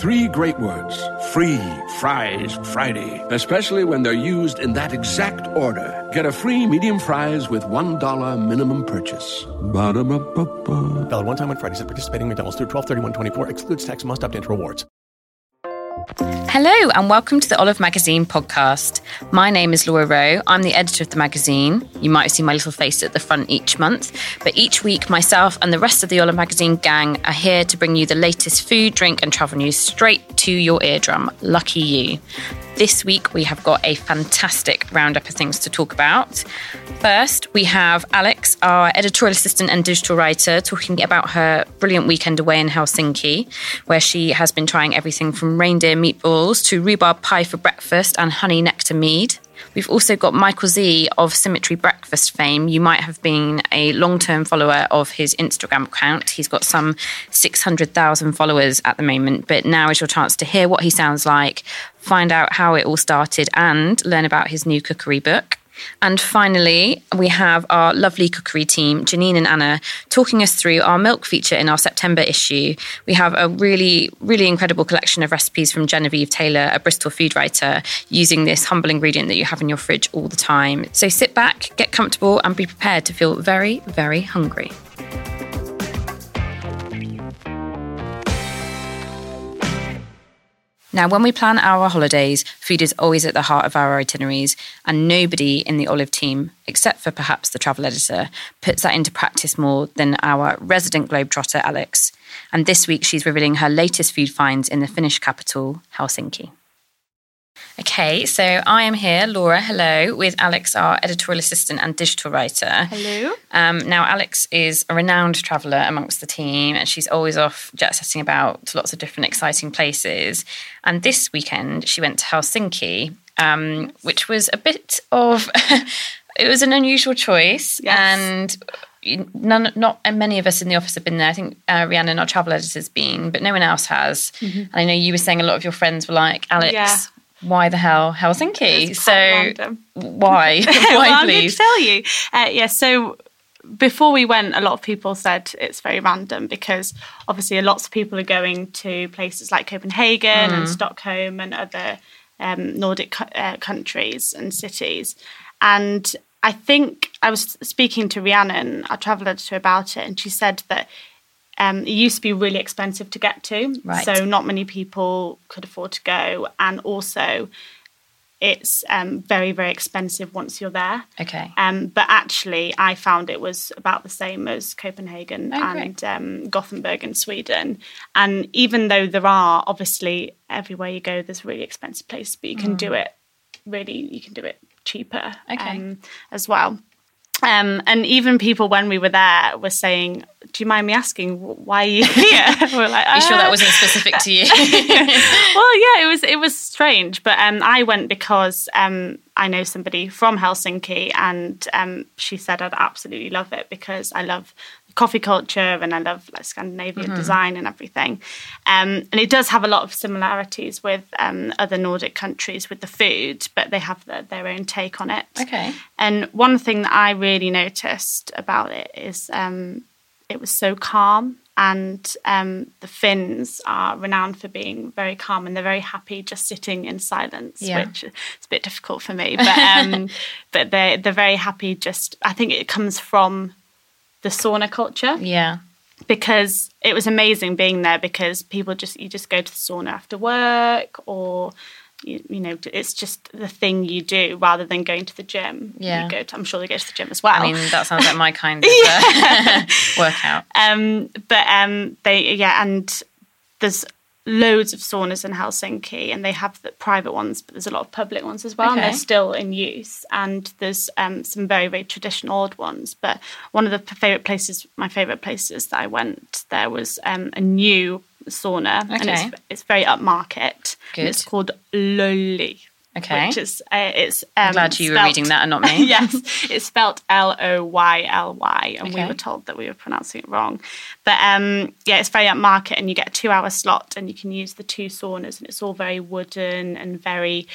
Three great words free fries Friday, especially when they're used in that exact order. Get a free medium fries with $1 minimum purchase. Valid one time on Fridays at participating McDonald's through 1231.24. Excludes tax, must opt into rewards. Hello, and welcome to the Olive Magazine podcast. My name is Laura Rowe. I'm the editor of the magazine. You might see my little face at the front each month, but each week, myself and the rest of the Olive Magazine gang are here to bring you the latest food, drink, and travel news straight to your eardrum. Lucky you. This week, we have got a fantastic roundup of things to talk about. First, we have Alex, our editorial assistant and digital writer, talking about her brilliant weekend away in Helsinki, where she has been trying everything from reindeer meatballs to rhubarb pie for breakfast and honey nectar mead. We've also got Michael Zee of Symmetry Breakfast fame. You might have been a long term follower of his Instagram account. He's got some 600,000 followers at the moment, but now is your chance to hear what he sounds like, find out how it all started, and learn about his new cookery book. And finally, we have our lovely cookery team, Janine and Anna, talking us through our milk feature in our September issue. We have a really, really incredible collection of recipes from Genevieve Taylor, a Bristol food writer, using this humble ingredient that you have in your fridge all the time. So sit back, get comfortable, and be prepared to feel very, very hungry. Now, when we plan our holidays, food is always at the heart of our itineraries, and nobody in the Olive team, except for perhaps the travel editor, puts that into practice more than our resident globetrotter, Alex. And this week, she's revealing her latest food finds in the Finnish capital, Helsinki. Okay, so I am here, Laura, hello, with Alex, our editorial assistant and digital writer. Hello. Um, now, Alex is a renowned traveller amongst the team, and she's always off jet setting about to lots of different exciting places. And this weekend, she went to Helsinki, um, which was a bit of it was an unusual choice, Yes. and none, not many of us in the office have been there. I think uh, Rhiannon, our travel editor, has been, but no one else has. And I know you were saying a lot of your friends were like, Alex. Yeah. Why the hell Helsinki? So random. why? well, why, I'm going to please? tell you. Uh, yeah, so before we went, a lot of people said it's very random because obviously lots of people are going to places like Copenhagen Mm. and Stockholm and other um, Nordic co- uh, countries and cities. And I think I was speaking to Rhiannon, our travel editor, about it, and she said that um, it used to be really expensive to get to. Right. So not many people could afford to go. And also, it's um, very, very expensive once you're there. Okay. Um, but actually, I found it was about the same as Copenhagen Oh, and um, Gothenburg in Sweden. And even though there are obviously everywhere you go, there's really expensive places, but you can do it really, you can do it cheaper Mm. Okay. um, as well. Um, and even people when we were there were saying, "Do you mind me asking why are you here?" we're like, Are you sure that "Uh, wasn't specific to you? well, yeah, it was it was strange, but um, I went because um, I know somebody from Helsinki, and um, she said I'd absolutely love it because I love coffee culture and I love like Scandinavian Mm-hmm. design and everything. Um, and it does have a lot of similarities with um, other Nordic countries with the food, but they have the, their own take on it. Okay. And one thing that I really noticed about it is um, it was so calm. And um, the Finns are renowned for being very calm and they're very happy just sitting in silence, Yeah. which is a bit difficult for me. But um, but they they're very happy. Just I think it comes from the sauna culture Yeah. because it was amazing being there because people just you just go to the sauna after work or you, you know it's just the thing you do rather than going to the gym Yeah. you go to, i'm sure they go to the gym as well I mean, that sounds like my kind of uh, workout. um but um they yeah and there's loads of saunas in helsinki and they have the private ones but there's a lot of public ones as well and they're still in use. And there's um, some very very traditional old ones but one of the favorite places my favorite places that i went there was um, a new sauna and it's, it's very upmarket Good. and it's called Löyly Okay. which is uh, it's um, I'm glad you were reading that and not me. yes, it's spelled L O Y L Y, and we were told that we were pronouncing it wrong. But um, yeah, it's very upmarket, and you get a two-hour slot, and you can use the two saunas, and it's all very wooden and very,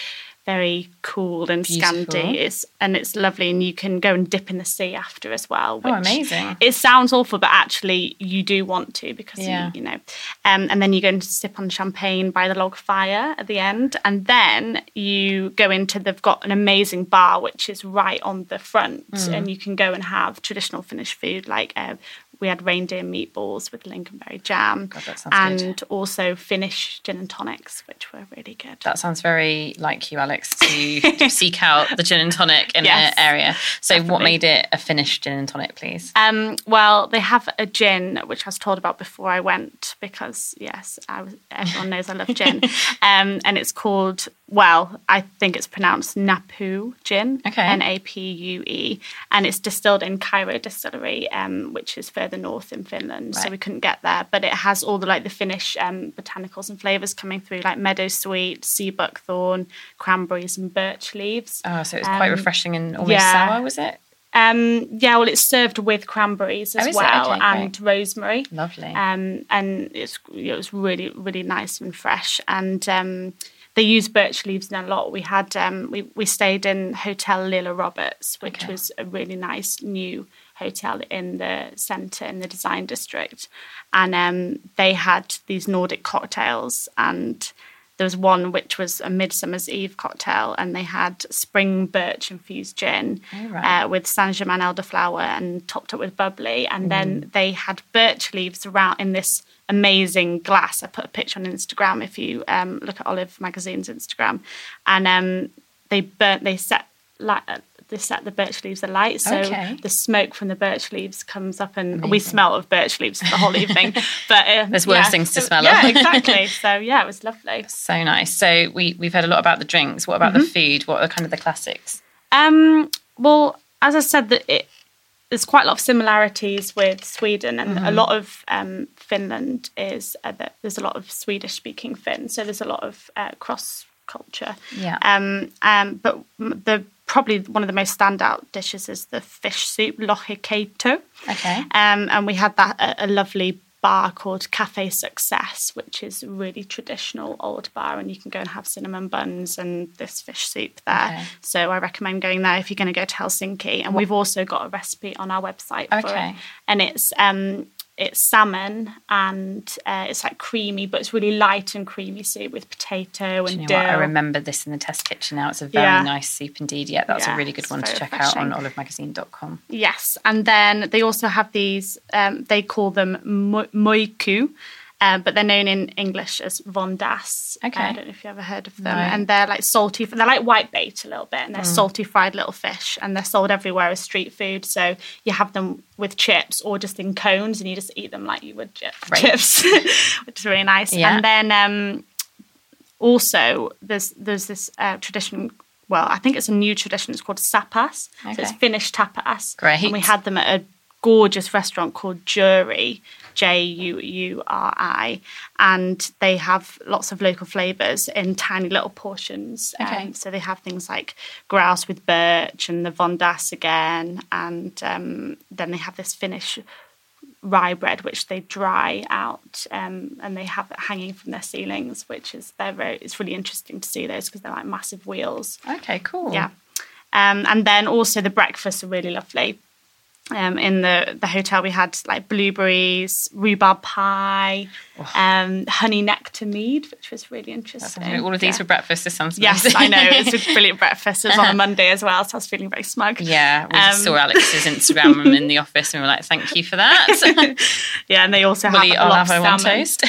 very cool and Beautiful. Scandi. It's and it's lovely, and you can go and dip in the sea after as well. Oh, amazing. It sounds awful, but actually you do want to because Yeah. you, you know. Um, and then you go and sip on champagne by the log fire at the end, and then you go into. They've got an amazing bar which is right on the front, Mm. and you can go and have traditional Finnish food like. Uh, we had reindeer meatballs with lingonberry jam, God, that sounds and good. also Finnish gin and tonics, which were really good. That sounds very like you, Alex, to seek out the gin and tonic in Yes, area. So, what made it a Finnish gin and tonic, please? Um, well, they have a gin which I was told about before I went because yes, I was, everyone knows I love gin, um, and it's called well, I think it's pronounced Napue gin, Okay. N A P U E, and it's distilled in Kyrö Distillery, um, which is further north in Finland. So we couldn't get there, but it has all the like the Finnish um, botanicals and flavors coming through, like meadow sweet, sea buckthorn, cranberries, and birch leaves. Oh, so it was quite Um, refreshing and almost yeah. sour, was it? Um, yeah, well, it's served with cranberries as Oh, well Okay, and rosemary. Lovely. Um, and it's it was really really nice and fresh. And um, they use birch leaves in a lot. We had um, we we stayed in Hotel Lilla Roberts, which Okay. was a really nice new hotel in the centre in the design district, and um, they had these Nordic cocktails and. There was one which was a Midsummer's Eve cocktail, and they had spring birch infused gin right. uh, with Saint Germain elderflower and topped up with bubbly. And Mm. then they had birch leaves around in this amazing glass. I put a picture on Instagram if you um, look at Olive Magazine's Instagram, and um, they burnt. They set light. They set the birch leaves alight, so Okay. the smoke from the birch leaves comes up, and we smell of birch leaves for the whole evening. But uh, There's worse yeah. things to So- smell Yeah, of. exactly. So yeah, it was lovely. So nice. So we we've heard a lot about the drinks. What about the Mm-hmm. food? What are kind of the classics? Um, well, as I said, that it, there's quite a lot of similarities with Sweden, and a lot of um, Finland is uh, that there's a lot of Swedish-speaking Finns, so there's a lot of uh, cross culture. Yeah. Um, um, but the probably one of the most standout dishes is the fish soup lohikeito. Okay. Um, and we had that at a lovely bar called Cafe Succès, which is a really traditional old bar, and you can go and have cinnamon buns and this fish soup there. Okay. So I recommend going there if you're going to go to Helsinki. And we've also got a recipe on our website for Okay. it, and it's um, it's salmon and uh, it's like creamy, but it's really light and creamy soup with potato and you know dill. what? I remember this in the test kitchen now. It's a very Yeah. nice soup indeed. Yeah, that's a really good one to check out on refreshing. olivemagazine.com. Yes, and then they also have these. Um, they call them mo- muikku, uh, but they're known in English as vendace. Okay. I don't know if you ever heard of them. No. And they're like salty. They're like white bait a little bit, and they're Mm. salty fried little fish, and they're sold everywhere as street food. So you have them with chips or just in cones, and you just eat them like you would Right. chips, which is really nice. Yeah. And then um, also there's there's this uh, tradition. Well, I think it's a new tradition. It's called sapas. So it's Finnish tapas. Great. And we had them at a gorgeous restaurant called Juuri, J U U R I, and they have lots of local flavors in tiny little portions. Okay. Um, so they have things like grouse with birch and the vendace again, and um, then they have this Finnish rye bread, which they dry out um, and they have it hanging from their ceilings, which is they're very. It's really interesting to see those because they're like massive wheels. Okay, cool. Yeah. Um, and then also the breakfasts are really lovely. Um, in the, the hotel, we had like blueberries, rhubarb pie, um, honey nectar mead, which was really interesting. All of these Yeah. for breakfast. This sounds Yes. I know. It's a brilliant breakfast. It was on a Monday as well, so I was feeling very smug. Yeah, we Um, saw Alex's Instagram in the office and we were like, thank you for that. Yeah, and they also have a lot have of salmon. toast.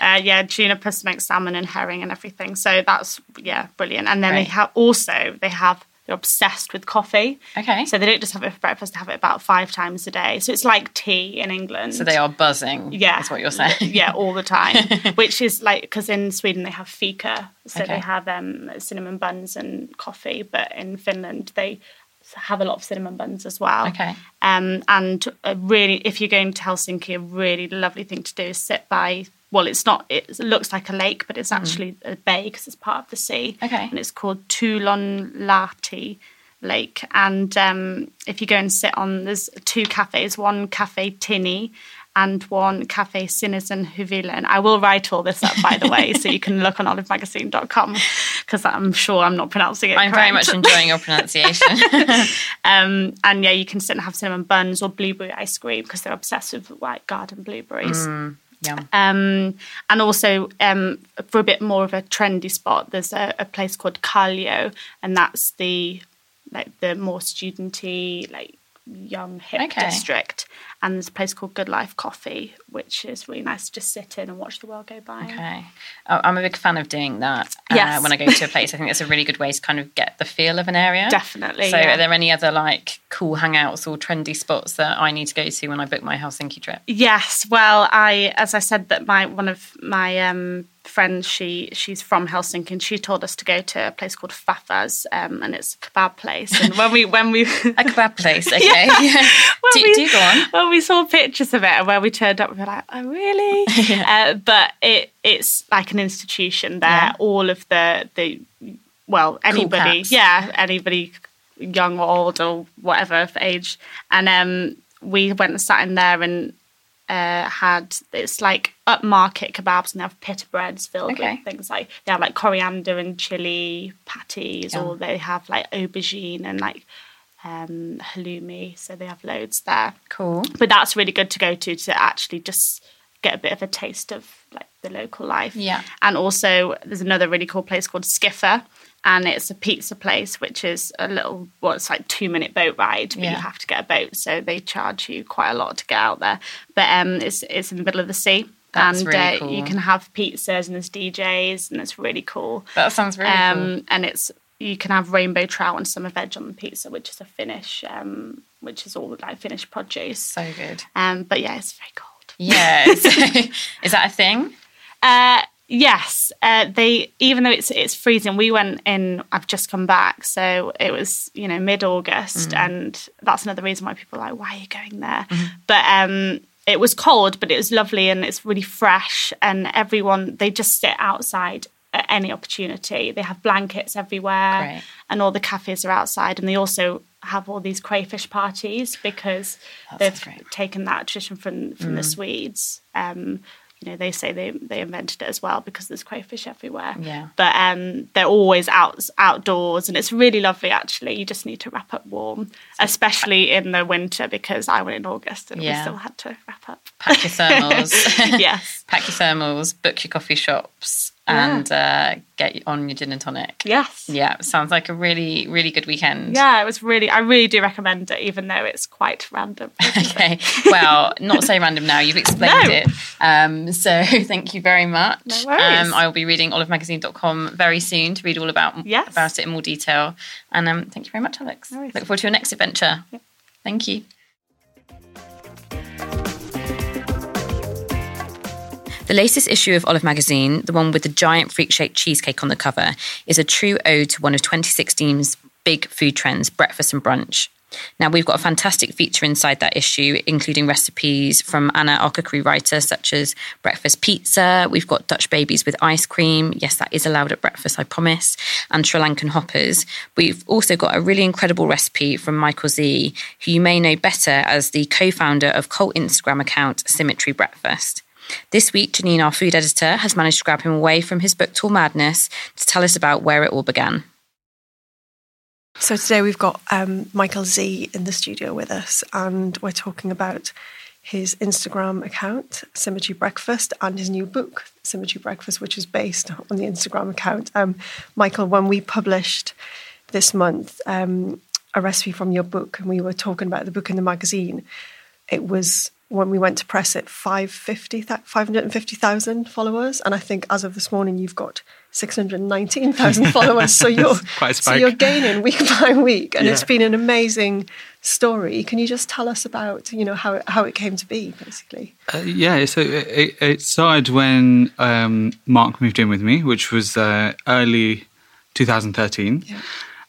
Uh, yeah, juniper smoked salmon and herring and everything. So that's yeah, brilliant. And then they have also they have they're obsessed with coffee. Okay. So they don't just have it for breakfast; they have it about five times a day. So it's like tea in England. so they are buzzing. Yeah, That's what you're saying. yeah, all the time. Which is like because in Sweden they have fika, so Okay. they have um, cinnamon buns and coffee. But in Finland they have a lot of cinnamon buns as well. Okay. Um, and a really, if you're going to Helsinki, a really lovely thing to do is sit by. Well, it's not. It looks like a lake, but it's actually a bay because it's part of the sea. Okay. And it's called Töölönlahti Lake. And um, if you go and sit on, there's two cafes. One cafe Tinny. And one cafe Sinisen Huvilan. I will write all this up, by the way, so you can look on olivemagazine.com because I'm sure I'm not pronouncing it I'm very much enjoying your pronunciation. Um, and yeah, you can sit and have cinnamon buns or blueberry ice cream because they're obsessed with white garden blueberries. Yum. Um, and also um, for a bit more of a trendy spot, there's a, a place called Kallio, and that's the like the more studenty, like young hip Okay. district. And there's a place called Good Life Coffee, which is really nice to just sit in and watch the world go by. Okay. Oh, I'm a big fan of doing that uh, Yes. when I go to a place. I think it's a really good way to kind of get the feel of an area. Definitely, So, yeah. are there any other like cool hangouts or trendy spots that I need to go to when I book my Helsinki trip? Yes, well, I as I said that my one of my um, friends she she's from Helsinki and she told us to go to a place called Fafa's um, and it's a kebab place and when we when we A kebab place, okay. when do, we- do go on. when we saw pictures of it and when we turned up we were like oh really uh, but it it's like an institution there Yeah. all of the the well anybody cats. yeah anybody young or old or whatever age and um we went and sat in there and uh, had it's like upmarket kebabs and they have pita breads filled Okay. with things like they have like coriander and chili patties or they have like aubergine and like um halloumi so they have loads there Cool. but that's really good to go to to actually just get a bit of a taste of like the local life Yeah. and also there's another really cool place called Skifer and it's a pizza place which is a little well it's like two minute boat ride but Yeah. you have to get a boat so they charge you quite a lot to get out there but um it's it's in the middle of the sea That's and really uh, cool. you can have pizzas and there's DJs and it's really cool That sounds really um, cool. and it's you can have rainbow trout and summer veg on the pizza, which is a Finnish, um, which is all like Finnish produce. So good. Um, but yeah, it's very cold. Yeah. is that a thing? Uh, yes, uh, they even though it's it's freezing, we went in. I've just come back, so it was you know mid August, and that's another reason why people are like, why are you going there? But um, it was cold, but it was lovely and it's really fresh, and everyone they just sit outside at any opportunity. They have blankets everywhere, Great. and all the cafes are outside, and they also have all these crayfish parties because That they've taken that tradition from from the Swedes. Um, you know, they say they they invented it as well because there's crayfish everywhere. Yeah. But um, they're always out outdoors, and it's really lovely. Actually, you just need to wrap up warm, especially in the winter because I went in August and we still had to wrap up. Pack your thermals. yes. Pack your thermals, book your coffee shops, Yeah. and uh, get on your gin and tonic. Yes. Yeah, sounds like a really, really good weekend. Yeah, it was really. I really do recommend it, even though it's quite random. Okay. Well, not so random now. You've explained No. it. Um, so thank you very much. No worries. Um, I will be reading olivemagazine.com very soon to read all about Yes. about it in more detail. And um, thank you very much, Alex. No. Look forward to your next adventure. Thank you. The latest issue of Olive Magazine, the one with the giant freak shaped cheesecake on the cover, is a true ode to one of 2016's big food trends, breakfast and brunch. Now, we've got a fantastic feature inside that issue, including recipes from Anna Okakri writers such as breakfast pizza. We've got Dutch babies with ice cream. Yes, that is allowed at breakfast, I promise. And Sri Lankan hoppers. We've also got a really incredible recipe from Michael Zee, who you may know better as the co founder of cult Instagram account Symmetry Breakfast. This week, Janine, our food editor, has managed to grab him away from his book Tour Madness to tell us about where it all began. So today we've got um, Michael Zee in the studio with us, and we're talking about his Instagram account, Symmetry Breakfast, and his new book, Symmetry Breakfast, which is based on the Instagram account. Um, Michael, when we published this month um, a recipe from your book, and we were talking about the book in the magazine, it was when we went to press it 550,000 followers. And I think as of this morning, you've got 619,000 followers. So you're, so you're gaining week by week. And yeah. it's been an amazing story. Can you just tell us about, you know, how it, how it came to be, basically? Uh, yeah, so it, it started when um, Mark moved in with me, which was uh, early 2013. Yeah.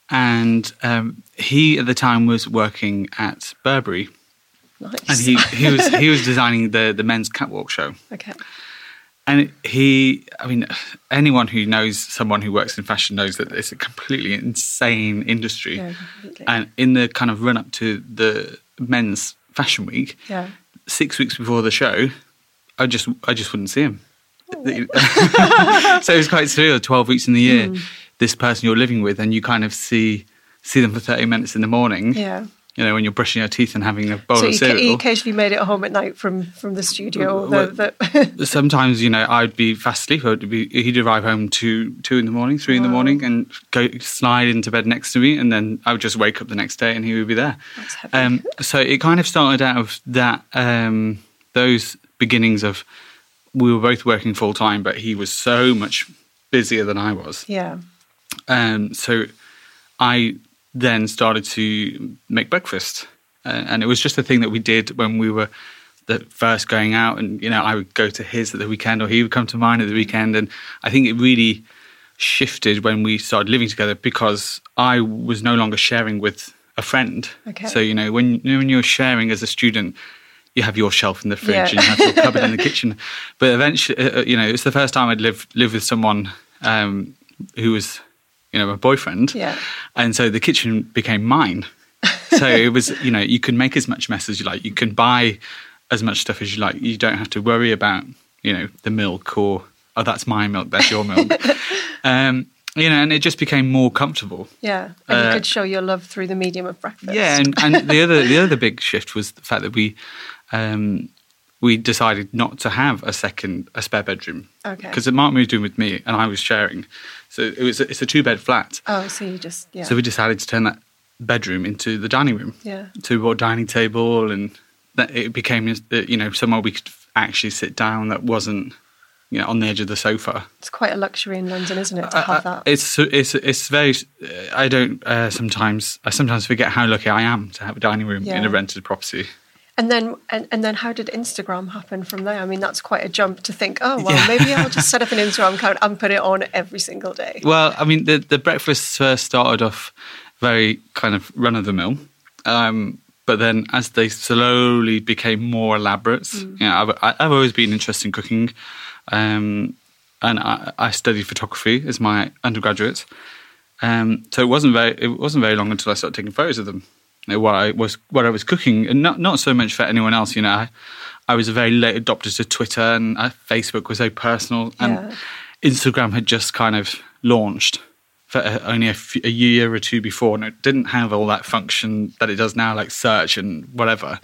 And um, he, at the time, was working at Burberry Nice. And he, he was he was designing the the men's catwalk show. Okay. And he, I mean, anyone who knows someone who works in fashion knows that it's a completely insane industry. Yeah, completely. And in the kind of run up to the men's fashion week, yeah. six weeks before the show, I just I just wouldn't see him. Oh. so it was quite surreal. Twelve weeks in the year, mm. this person you're living with, and you kind of see see them for thirty minutes in the morning. Yeah you know, when you're brushing your teeth and having a bowl so of cereal. So you occasionally made it home at night from from the studio. Well, the, sometimes, you know, I'd be fast asleep. I'd be, he'd arrive home two two in the morning, three wow. in the morning, and go slide into bed next to me, and then I would just wake up the next day and he would be there. That's heavy. Um, so it kind of started out of that um, those beginnings of we were both working full time, but he was so much busier than I was. Yeah. Um. So I then started to make breakfast. Uh, and it was just a thing that we did when we were the first going out. And, you know, I would go to his at the weekend or he would come to mine at the weekend. And I think it really shifted when we started living together because I was no longer sharing with a friend. Okay. So, you know, when, when you're sharing as a student, you have your shelf in the fridge yeah. and you have your cupboard in the kitchen. But eventually, uh, uh, you know, it's the first time I'd live lived with someone um, who was you know, my boyfriend. Yeah. And so the kitchen became mine. so it was, you know, you can make as much mess as you like. You can buy as much stuff as you like. You don't have to worry about, you know, the milk or, oh, that's my milk, that's your milk. um, you know, and it just became more comfortable. Yeah, and uh, you could show your love through the medium of breakfast. Yeah, and, and the other the other big shift was the fact that we um, we decided not to have a second a spare bedroom. Okay. Because Mark moved in with me and I was sharing, so it was it's a two bed flat. Oh, so you just yeah. So we decided to turn that bedroom into the dining room. Yeah. To a dining table, and that it became uh, you know somewhere we could actually sit down that wasn't you know on the edge of the sofa. It's quite a luxury in London, isn't it, to have uh, that? It's it's it's very. I don't uh, sometimes I sometimes forget how lucky I am to have a dining room yeah. in a rented property. And then, and, and then, how did Instagram happen from there? I mean, that's quite a jump to think. Oh, well, yeah. maybe I'll just set up an Instagram account and put it on every single day. Well, I mean, the the breakfast first started off very kind of run of the mill, um, but then as they slowly became more elaborate, mm. you know, I've, I've always been interested in cooking, um, and I, I, studied photography as my undergraduate. Um, so it wasn't very it wasn't very long until I started taking photos of them what I was what I was cooking, and not not so much for anyone else. You know, I, I was a very late adopter to Twitter, and uh, Facebook was so personal, and yeah. Instagram had just kind of launched for uh, only a, year or two before, and it didn't have all that function that it does now, like search and whatever. And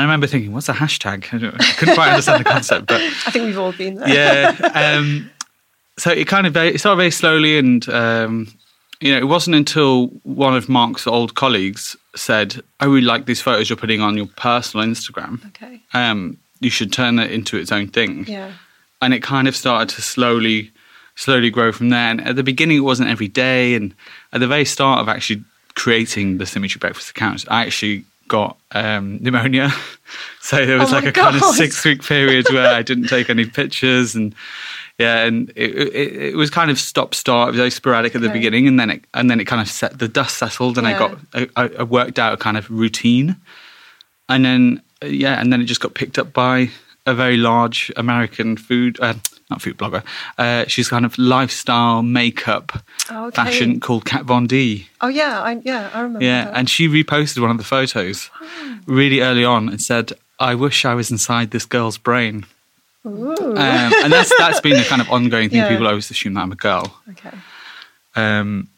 I remember thinking, "What's a hashtag?" I couldn't quite understand the concept, but I think we've all been there. Yeah. Um, so it kind of very, it started very slowly, and um, you know, it wasn't until one of Mark's old colleagues said, "I really like these photos you're putting on your personal Instagram. Okay, um, you should turn it into its own thing." Yeah, and it kind of started to slowly, slowly grow from there. And at the beginning, it wasn't every day, and at the very start of actually creating the Symmetry Breakfast accounts, I actually got um, pneumonia. so there was oh like a God. kind of six week period where I didn't take any pictures and Yeah, and it, it, it was kind of stop start, It was very sporadic at the Okay. beginning, and then it and then it kind of set the dust settled, and I got I, I worked out a kind of routine, and then uh, yeah, and then it just got picked up by a very large American food, uh, not food blogger. Uh, she's kind of lifestyle makeup Oh, okay. fashion called Kat Von D. Oh yeah, I, yeah, I remember. Yeah, and she reposted one of the photos Oh. really early on and said, "I wish I was inside this girl's brain." Um, and that's that's been a kind of ongoing thing. Yeah. People always assume that I'm a girl. okay. Um,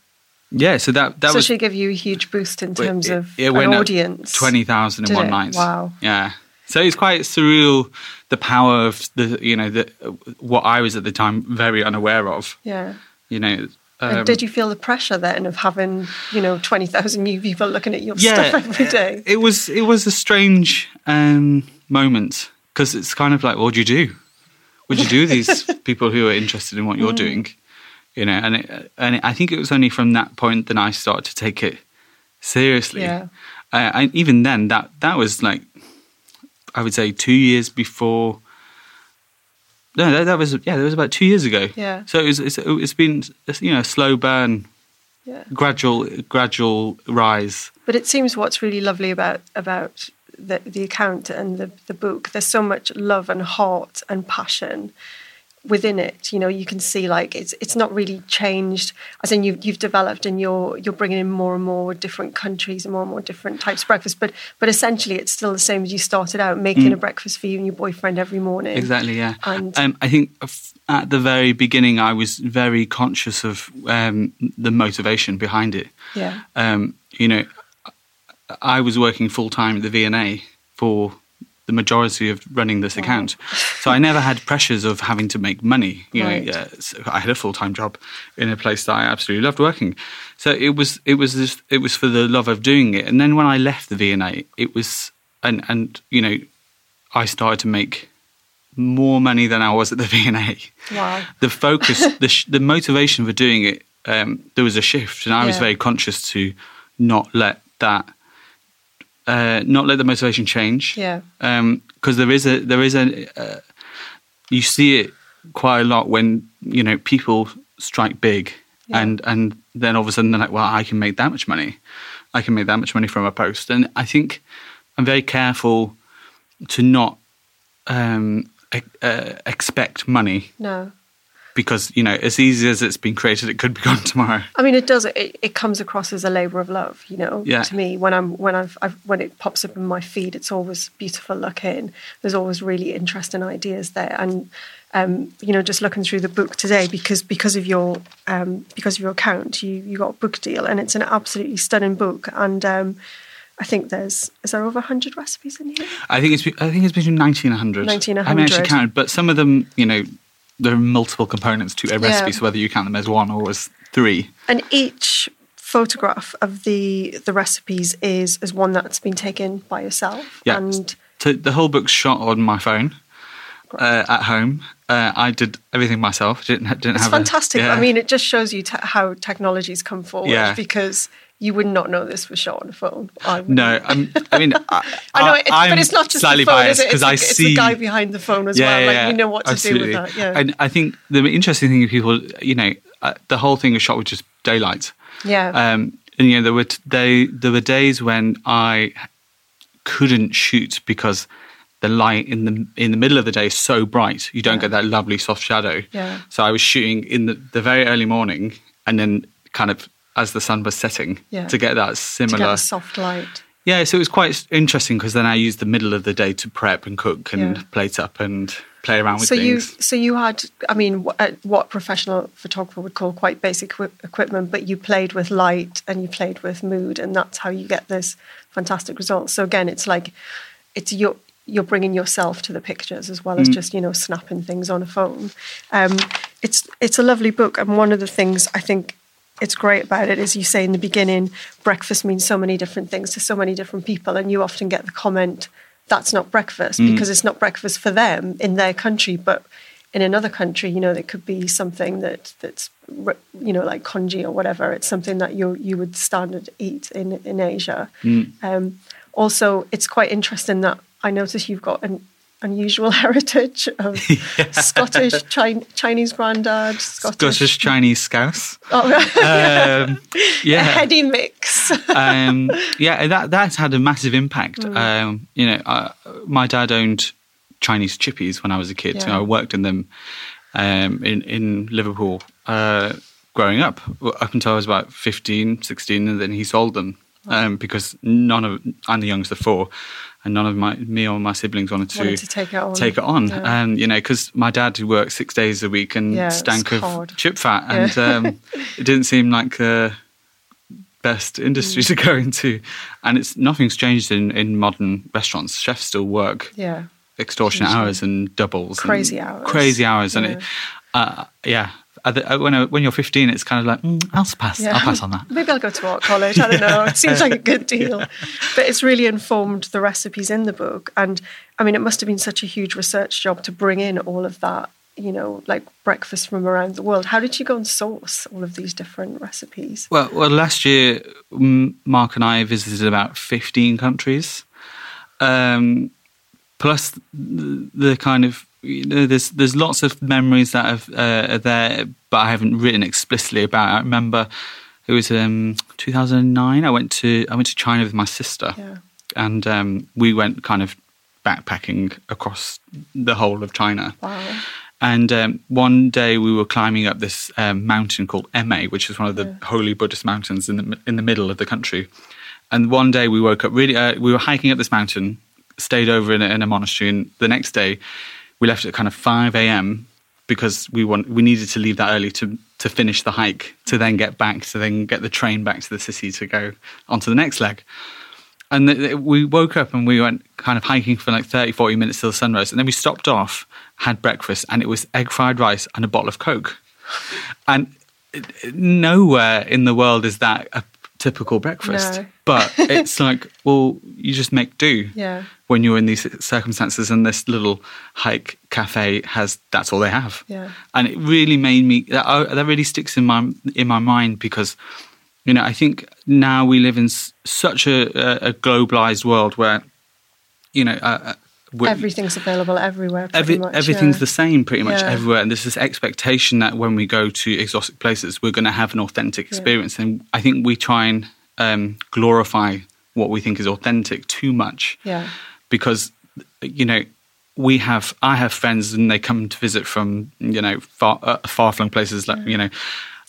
yeah, so that that so was she gave you a huge boost in terms it, of it an audience. twenty thousand in Did one it? night. Wow. Yeah. So it's quite surreal the power of the you know the what I was at the time very unaware of. Yeah. You know. And um, did you feel the pressure then of having you know twenty thousand new people looking at your yeah, stuff every day? It was it was a strange um, moment because it's kind of like, what do you do? What do you do with these people who are interested in what Mm. you're doing? You know, and it, and it, I think it was only from that point that I started to take it seriously. Yeah. Uh, and even then, that that was like, I would say, two years before. No, that, that was yeah, that was about two years ago. Yeah. So it was, it's, it's been you know a slow burn, Yeah. gradual gradual rise. But it seems what's really lovely about about the the account and the the book. There's so much love and heart and passion within it. You know, you can see like it's it's not really changed. As in, you've you've developed and you're you're bringing in more and more different countries and more and more different types of breakfast. But but essentially, it's still the same as you started out, making a breakfast for you and your boyfriend every morning. Exactly, yeah. And- um, I think at the very beginning, I was very conscious of um, the motivation behind it. Yeah. Um, you know, I was working full time at the V&A for the majority of running this account, so I never had pressures of having to make money. You Right. know, uh, so I had a full time job in a place that I absolutely loved working. So it was it was this, it was for the love of doing it. And then when I left the V&A, it was and and you know, I started to make more money than I was at the V&A. Wow. The focus, the sh- the motivation for doing it, um, there was a shift, and I was very conscious to not let that, uh, not let the motivation change. Yeah. Because there is a there is a, uh, you see it quite a lot when you know people strike big, Yeah. and and then all of a sudden they're like, well, I can make that much money, I can make that much money from a post, and I think I'm very careful to not um, e- uh, expect money No. Because you know as easy as it's been created, it could be gone tomorrow. I mean, it does. It, it comes across as a labour of love, you know. Yeah. To me, when I'm when I've, I've when it pops up in my feed, it's always beautiful looking. There's always really interesting ideas there, and um, you know, just looking through the book today because because of your um, because of your account, you you got a book deal, and it's an absolutely stunning book. And um, I think there's is there over hundred recipes in here? I think it's I think it's between ninety and hundred. 90 and I haven't actually counted, but some of them, you know, there are multiple components to a recipe. Yeah. So whether you count them as one or as three, And each photograph of the the recipes is is one that's been taken by yourself. yeah. And so the whole book's shot on my phone uh, at home. Uh, I did everything myself. Didn't didn't It's have. a- fantastic. yeah. I mean, it just shows you te- how technology's come forward Yeah. because you would not know this was shot on a phone. I wouldn't. no, I'm, I mean, I, I know, but it's not just slightly the phone, biased is it? It's, because I it's see the guy behind the phone as well. Like you know what to do with that. Yeah, And I think the interesting thing is people, you know, uh, the whole thing was shot with just daylight. yeah, Um, and you know, there were t- they, there were days when I couldn't shoot because the light in the in the middle of the day is so bright, you don't get that lovely soft shadow. Yeah. So I was shooting in the, the very early morning, and then kind of as the sun was setting Yeah. to get that similar. get soft light. Yeah, so it was quite interesting because then I used the middle of the day to prep and cook and Yeah. plate up and play around with So you, things. so you had, I mean, uh, what professional photographer would call quite basic equipment, but you played with light and you played with mood, and that's how you get this fantastic result. So again, it's like, it's your you're bringing yourself to the pictures as well as just you know snapping things on a phone. Um, it's it's a lovely book, and one of the things I think it's great about it is you say in the beginning, breakfast means so many different things to so many different people, and you often get the comment that's not breakfast because it's not breakfast for them in their country, but in another country, you know, it could be something that that's you know like congee or whatever. It's something that you you would standard eat in in Asia. Um, also, it's quite interesting that I notice you've got an unusual heritage of Scottish, Chi- Chinese granddad, Scottish, Scottish Chinese scouse. Oh, Um, yeah, a heady mix. um, yeah, that that's had a massive impact. Mm. Um, you know, my dad owned Chinese chippies when I was a kid. So I worked in them um, in in Liverpool uh, growing up, up until I was about 15, 16, and then he sold them um, because none of I'm the youngest of four. And none of my me or my siblings wanted to, Wanted to take it on. take it on. Yeah. And you know, because my dad who worked six days a week and Yeah, stank of hard. chip fat, Yeah. and um, it didn't seem like the best industry Mm. to go into. And it's nothing's changed in, in modern restaurants. Chefs still work yeah. extortionate hours and doubles, and Crazy hours. crazy hours, and it, uh, yeah. Uh, When I- when you're 15, it's kind of like mm, I'll pass. Yeah. I'll pass on that. Maybe I'll go to art college. I don't know. It seems like a good deal. But it's really informed the recipes in the book. And I mean, it must have been such a huge research job to bring in all of that, you know, like breakfast from around the world. How did you go and source all of these different recipes? Well, well, last year Mark and I visited about 15 countries. Um, plus the, the kind of you know, there's there's lots of memories that have, uh, are there, but I haven't written explicitly about. It. I remember it was um, 2009. I went to I went to China with my sister, Yeah. and um, we went kind of backpacking across the whole of China. Wow. And um, one day we were climbing up this um, mountain called Emei, which is one of the holy Buddhist mountains in the in the middle of the country. And one day we woke up really. Uh, we were hiking up this mountain, stayed over in a, in a monastery, and the next day we left at kind of five a.m. because we want we needed to leave that early to to finish the hike, to then get back, to then get the train back to the city to go onto the next leg. And we woke up and we went kind of hiking for like 30, 40 minutes till the sun rose. And then we stopped off, had breakfast, and it was egg fried rice and a bottle of Coke. And it- nowhere in the world is that a typical breakfast. No. But it's like, well, you just make do Yeah. when you're in these circumstances. And this little hike cafe has that's all they have. Yeah. And it really made me that, uh, that really sticks in my in my mind because you know, I think now we live in s- such a, a, globalized world where, you know, uh, uh, Everything's available everywhere. Pretty every, much, everything's yeah. the same pretty much Yeah. everywhere. And there's this expectation that when we go to exotic places, we're going to have an authentic experience. And I think we try and um, glorify what we think is authentic too much Yeah. because, you know, we have I have friends and they come to visit from you know far uh, far flung places like you know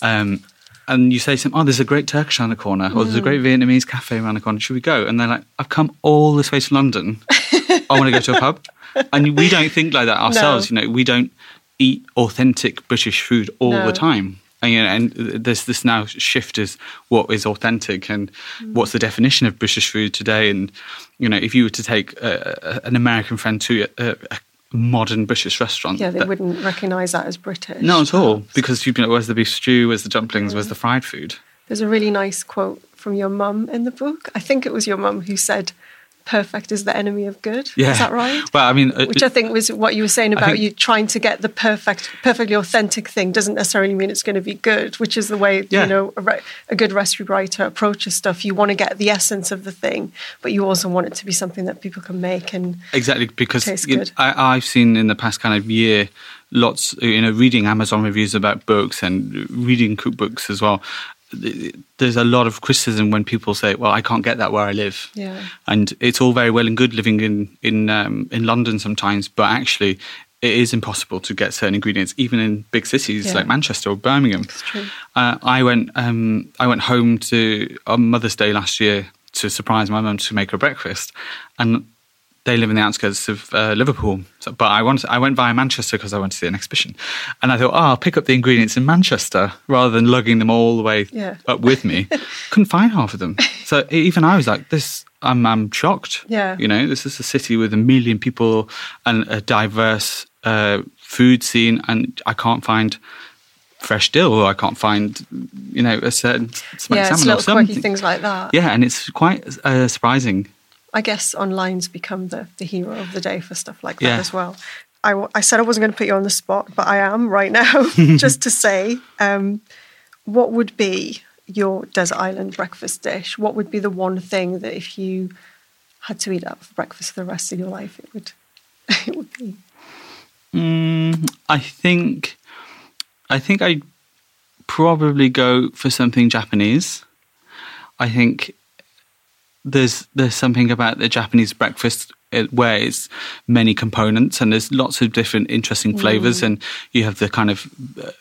um, and you say to them, "Oh, there's a great Turkish around the corner, or there's a great Vietnamese cafe around the corner. Should we go?" And they're like, "I've come all this way to London. I want to go to a pub." And we don't think like that ourselves. You know, we don't eat authentic British food all No. the time. And, you know, and there's this now shift is what is authentic and what's the definition of British food today. And you know, if you were to take a, a, an American friend to a, a modern British restaurant, Yeah, they that- wouldn't recognise that as British. not at all, because you'd be like, where's the beef stew? Where's the dumplings? Where's mm. the fried food? There's a really nice quote from your mum in the book. I think it was your mum who said, "Perfect is the enemy of good." Yeah. Is that right? Well, I mean, uh, Which I think was what you were saying about think- you trying to get the perfect, perfectly authentic thing doesn't necessarily mean it's going to be good. Which is the way Yeah. you know a, re- a good recipe writer approaches stuff. You want to get the essence of the thing, but you also want it to be something that people can make and Exactly, because Tastes you know. I, I've seen in the past kind of year lots, you know, reading Amazon reviews about books and reading cookbooks as well. There's a lot of criticism when people say, "Well, I can't get that where I live," Yeah. and it's all very well and good living in in um, in London sometimes, but actually. It is impossible to get certain ingredients, even in big cities Yeah. like Manchester or Birmingham. true. Uh, I went. Um, I went home to on Mother's Day last year to surprise my mum to make her breakfast, and they live in the outskirts of uh, Liverpool. So, but I wanted, I went via Manchester because I went to see an exhibition, and I thought, oh, I'll pick up the ingredients in Manchester rather than lugging them all the way Yeah. up with me. Couldn't find half of them, so even I was like, this. I'm, I'm shocked. Yeah. you know, this is a city with a million people and a diverse uh, food scene, and I can't find fresh dill, or I can't find, you know, a certain smoked yeah, salmon or something. things like that. Yeah, and it's quite uh, surprising. I guess online's become the, the hero of the day for stuff like that Yeah. as well. I, w- I said I wasn't going to put you on the spot, but I am right now, just to say, um, what would be your desert island breakfast dish? What would be the one thing that if you had to eat up for breakfast for the rest of your life, it would it would be? Mm, I think, I think I'd probably go for something Japanese. I think there's there's something about the Japanese breakfast uh, where it's many components and there's lots of different interesting flavors. And you have the kind of uh,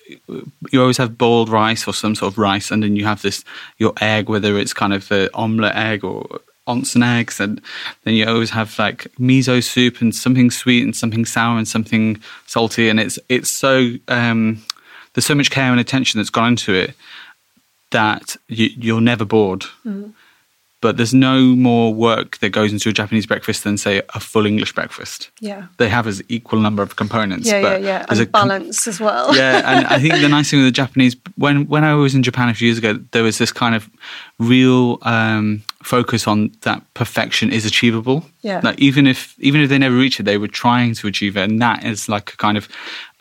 you always have boiled rice or some sort of rice and then you have this your egg whether it's kind of the omelette egg or onsen eggs. And then you always have like miso soup and something sweet and something sour and something salty. And it's it's so um, there's so much care and attention that's gone into it that you, you're never bored but there's no more work that goes into a Japanese breakfast than say a full English breakfast. Yeah. They have as equal number of components. Yeah, yeah, but yeah. there's And a com- balance as well. yeah, and I think the nice thing with the Japanese when when I was in Japan a few years ago, there was this kind of real um, focus on that perfection is achievable. Yeah. Like even if even if they never reach it, they were trying to achieve it, and that is like a kind of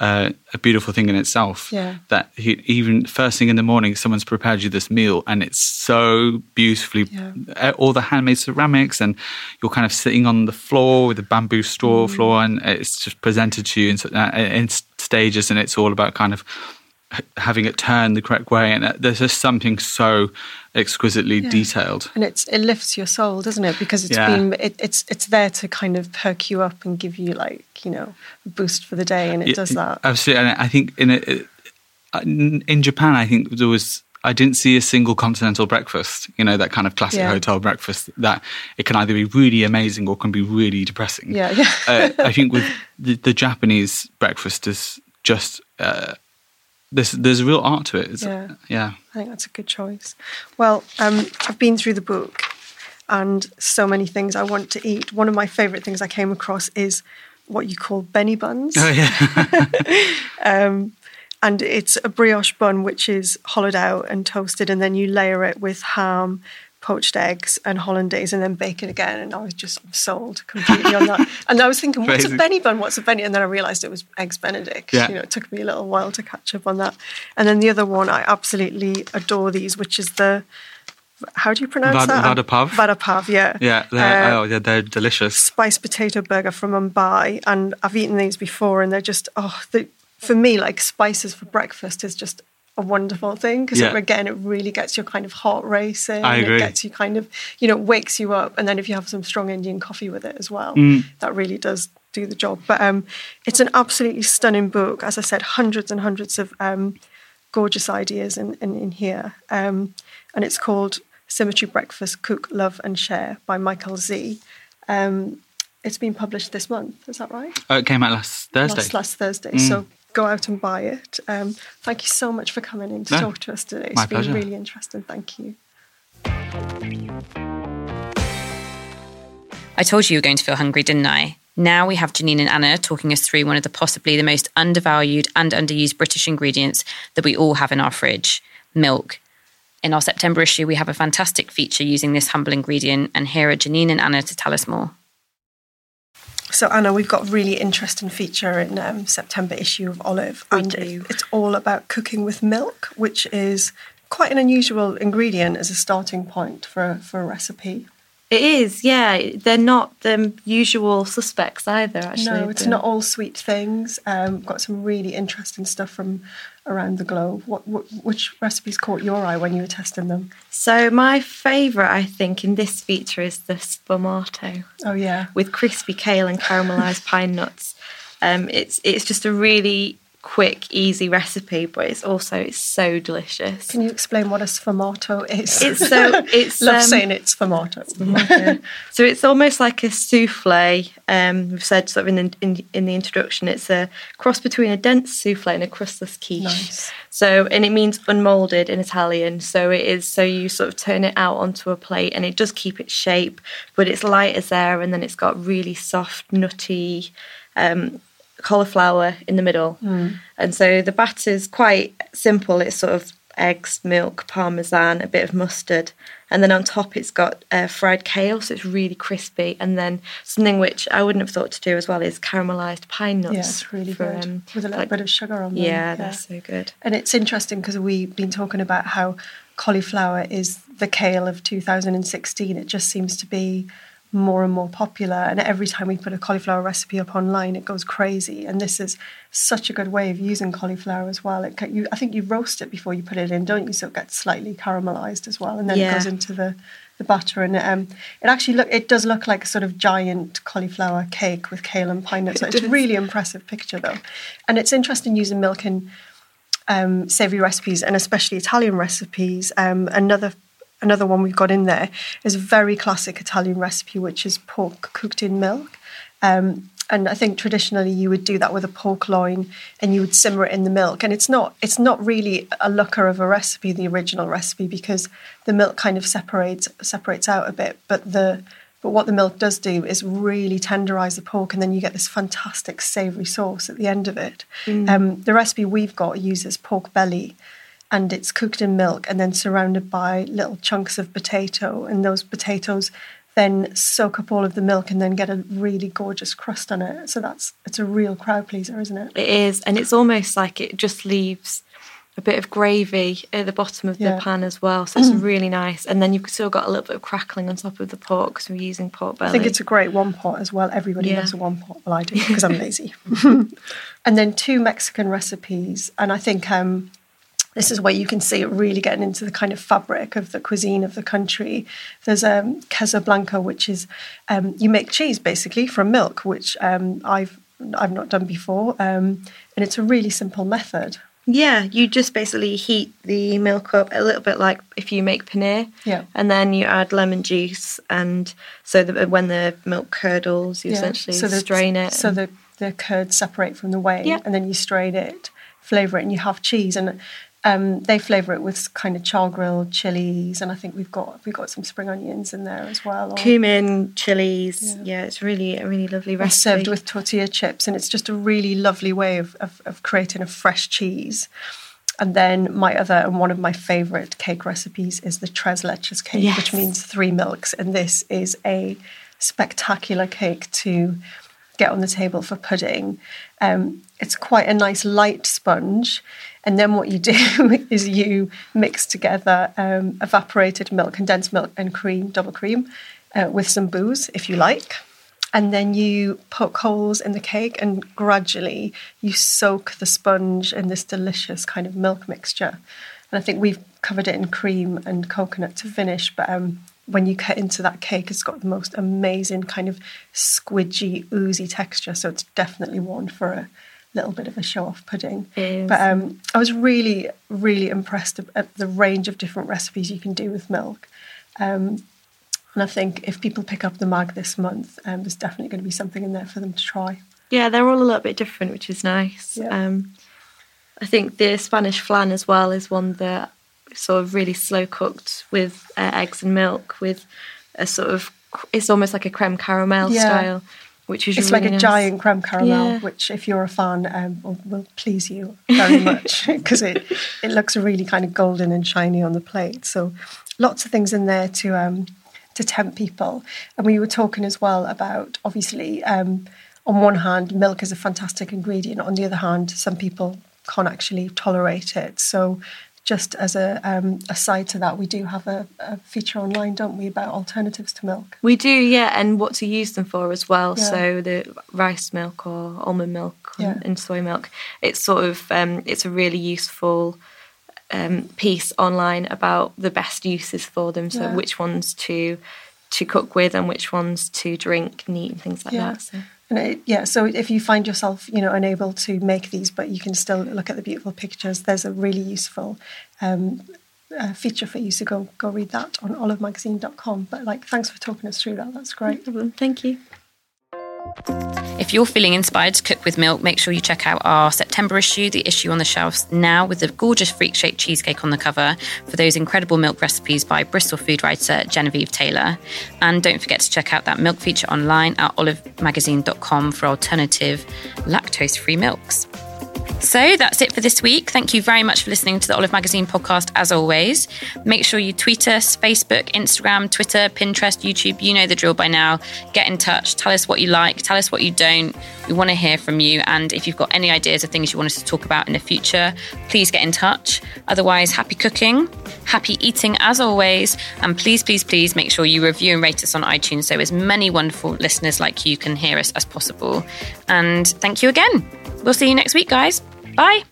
uh, a beautiful thing in itself. Yeah. That he, even first thing in the morning, someone's prepared you this meal, and it's so beautifully Yeah. uh, all the handmade ceramics, and you're kind of sitting on the floor with a bamboo straw Mm. floor, and it's just presented to you in, uh, in stages, and it's all about kind of having it turned the correct way, and uh, there's just something so exquisitely detailed. And it's it lifts your soul, doesn't it? Because it's Yeah. been it, it's it's there to kind of perk you up and give you like you know a boost for the day, and it Yeah, does that. absolutely. And I think in a, in in Japan, I think there was. I didn't see a single continental breakfast, you know, that kind of classic Yeah. hotel breakfast that it can either be really amazing or can be really depressing. Yeah, yeah. uh, I think with the, the Japanese breakfast is just uh, there's there's a real art to it. It's, Yeah. yeah. I think that's a good choice. Well, um, I've been through the book, and so many things I want to eat. One of my favourite things I came across is what you call Benny buns. Oh yeah. and it's a brioche bun which is hollowed out and toasted, and then you layer it with ham, poached eggs, and hollandaise, and then bake it again. And I was just sold completely on that. And I was thinking, what's a. Benny bun? What's a Benny? And then I realised it was eggs Benedict. Yeah. You know, it took me a little while to catch up on that. And then the other one, I absolutely adore these, which is the how do you pronounce Vad- that? vada pav? Vada pav, yeah. Yeah. They're, Uh, oh, yeah, they're delicious. spiced potato burger from Mumbai, and I've eaten these before, and they're just oh, the, for me, like spices for breakfast is just a wonderful thing because Yeah. again, it really gets your kind of heart racing. I agree. It gets you kind of, you know, wakes you up, and then if you have some strong Indian coffee with it as well, Mm. that really does do the job. But um, it's an absolutely stunning book. As I said, hundreds and hundreds of um, gorgeous ideas in, in, in here. Um, and it's called Symmetry Breakfast Cook, Love and Share by Michael Zee. Um, it's been published this month, is that right? Oh, it came out last Thursday. Last, last Thursday. Mm. So go out and buy it. Um, thank you so much for coming in to No, talk to us today. It's my been pleasure. really interesting. Thank you. I told you you were going to feel hungry, didn't I? Now we have Janine and Anna talking us through one of the possibly the most undervalued and underused British ingredients that we all have in our fridge milk. In our September issue, we have a fantastic feature using this humble ingredient, and here are Janine and Anna to tell us more. So Anna, we've got a really interesting feature in um, September issue of Olive, We and do. it's all about cooking with milk, which is quite an unusual ingredient as a starting point for a, for a recipe. It is, yeah. They're not the usual suspects either, actually. no, it's The- not all sweet things. Um, got some really interesting stuff from around the globe. What, what which recipes caught your eye when you were testing them? So, my favourite, I think, in this feature is the sformato Oh yeah, with crispy kale and caramelised pine nuts. Um, it's it's just a really quick, easy recipe, but it's also it's so delicious. Can you explain what a sformato is? It's so it's love um, saying it's sformato. so it's almost like a souffle. Um, we've said sort of in the, in, in the introduction, it's a cross between a dense souffle and a crustless quiche. Nice. So and it means unmolded in Italian. So it is so you sort of turn it out onto a plate and it does keep its shape, but it's light as air, and then it's got really soft, nutty. Um, cauliflower in the middle. And so the batter is quite simple. It's sort of eggs milk parmesan a bit of mustard. And then on top it's got uh, fried kale so it's really crispy. And then something which i wouldn't have thought to do as well is caramelized pine nuts Yeah, it's really for, good. um, with a little like- bit of sugar on them. yeah, they're so good. And it's interesting because we've been talking about how cauliflower is the kale of 2016. It just seems to be more and more popular. And every time we put a cauliflower recipe up online, it goes crazy. And this is such a good way of using cauliflower as well. It, you, I think you roast it before you put it in, don't you? So it gets slightly caramelized as well, and then Yeah. it goes into the the batter. And um, it actually look it does look like a sort of giant cauliflower cake with kale and pine nuts. It It's a really impressive picture though, and it's interesting using milk in um, savory recipes and especially Italian recipes. Um, another another one we've got in there is a very classic Italian recipe, which is pork cooked in milk. Um, and I think traditionally you would do that with a pork loin, and you would simmer it in the milk. And it's not it's not really a looker of a recipe, the original recipe, because the milk kind of separates separates out a bit. But the but what the milk does do is really tenderize the pork, and then you get this fantastic savory sauce at the end of it. Um, the recipe we've got uses pork belly, and it's cooked in milk and then surrounded by little chunks of potato, and those potatoes then soak up all of the milk and then get a really gorgeous crust on it. So that's it's a real crowd pleaser, isn't it? It is, and it's almost like it just leaves a bit of gravy at the bottom of Yeah. the pan as well. So it's really nice. And then you've still got a little bit of crackling on top of the pork because we're using pork belly. I think it's a great one pot as well. Everybody Yeah. loves a one pot. Well, I do because I'm lazy. and then two Mexican recipes, and I think um, this is where you can see it really getting into the kind of fabric of the cuisine of the country. There's um, queso blanco, which is um, you make cheese basically from milk, which um, I've I've not done before, um, and it's a really simple method. Yeah, you just basically heat the milk up a little bit like if you make paneer. Yeah. And then you add lemon juice, and so that when the milk curdles, you Yeah. essentially the- strain it. So the, the curds separate from the whey, Yeah. and then you strain it, flavour it, and you have cheese. And um, they flavour it with kind of char grilled chilies, and I think we've got we've got some spring onions in there as well. or- cumin, chilies. Yeah. Yeah. it's really a really lovely and recipe. served with tortilla chips, and it's just a really lovely way of, of, of creating a fresh cheese. And then my other and one of my favourite cake recipes is the tres leches cake, which means three milks. And this is a spectacular cake to get on the table for pudding. Um, it's quite a nice light sponge. And then what you do is you mix together um, evaporated milk, condensed milk, and cream, double cream, uh, with some booze if you like. And then you poke holes in the cake and gradually you soak the sponge in this delicious kind of milk mixture. And I think we've covered it in cream and coconut to finish, but um, when you cut into that cake, it's got the most amazing kind of squidgy, oozy texture. So it's definitely one for a little bit of a show off pudding. But um, I was really, really impressed at the range of different recipes you can do with milk. Um, and I think if people pick up the mag this month, um, there's definitely going to be something in there for them to try. Yeah, they're all a little bit different, which is nice. Yeah. Um, I think the Spanish flan as well is one that sort of really slow cooked with uh, eggs and milk with a sort of it's almost like a creme caramel Yeah. style, which is It's really like a nice. giant creme caramel, Yeah. which, if you're a fan, um, will, will please you very much because it, it looks really kind of golden and shiny on the plate. So, lots of things in there to um, to tempt people. And we were talking as well about obviously, um, on one hand, milk is a fantastic ingredient. On the other hand, some people can't actually tolerate it. So, just as a um, aside to that, we do have a, a feature online, don't we, about alternatives to milk? We do, yeah, and what to use them for as well. Yeah. So the rice milk or almond milk Yeah. and, and soy milk. It's sort of um, it's a really useful um, piece online about the best uses for them. So Yeah. which ones to to cook with and which ones to drink and eat and things like Yeah. that. So. And it, yeah, so if you find yourself, you know, unable to make these, but you can still look at the beautiful pictures, there's a really useful um, uh, feature for you. So go go read that on olivemagazine.com. But like, thanks for talking us through that. That's great. Thank you. If you're feeling inspired to cook with milk, make sure you check out our September issue, the issue on the shelves now with the gorgeous freak shaped cheesecake on the cover for those incredible milk recipes by Bristol food writer Genevieve Taylor. And don't forget to check out that milk feature online at olivemagazine.com for alternative lactose free milks. So that's it for this week. Thank you very much for listening to the Olive Magazine podcast, as always. Make sure you tweet us Facebook, Instagram, Twitter, Pinterest, YouTube. You know the drill by now. Get in touch. Tell us what you like. Tell us what you don't. We want to hear from you. And if you've got any ideas of things you want us to talk about in the future, please get in touch. Otherwise, happy cooking, happy eating as always. And please, please, please make sure you review and rate us on iTunes so as many wonderful listeners like you can hear us as possible. And thank you again. We'll see you next week, guys. Bye.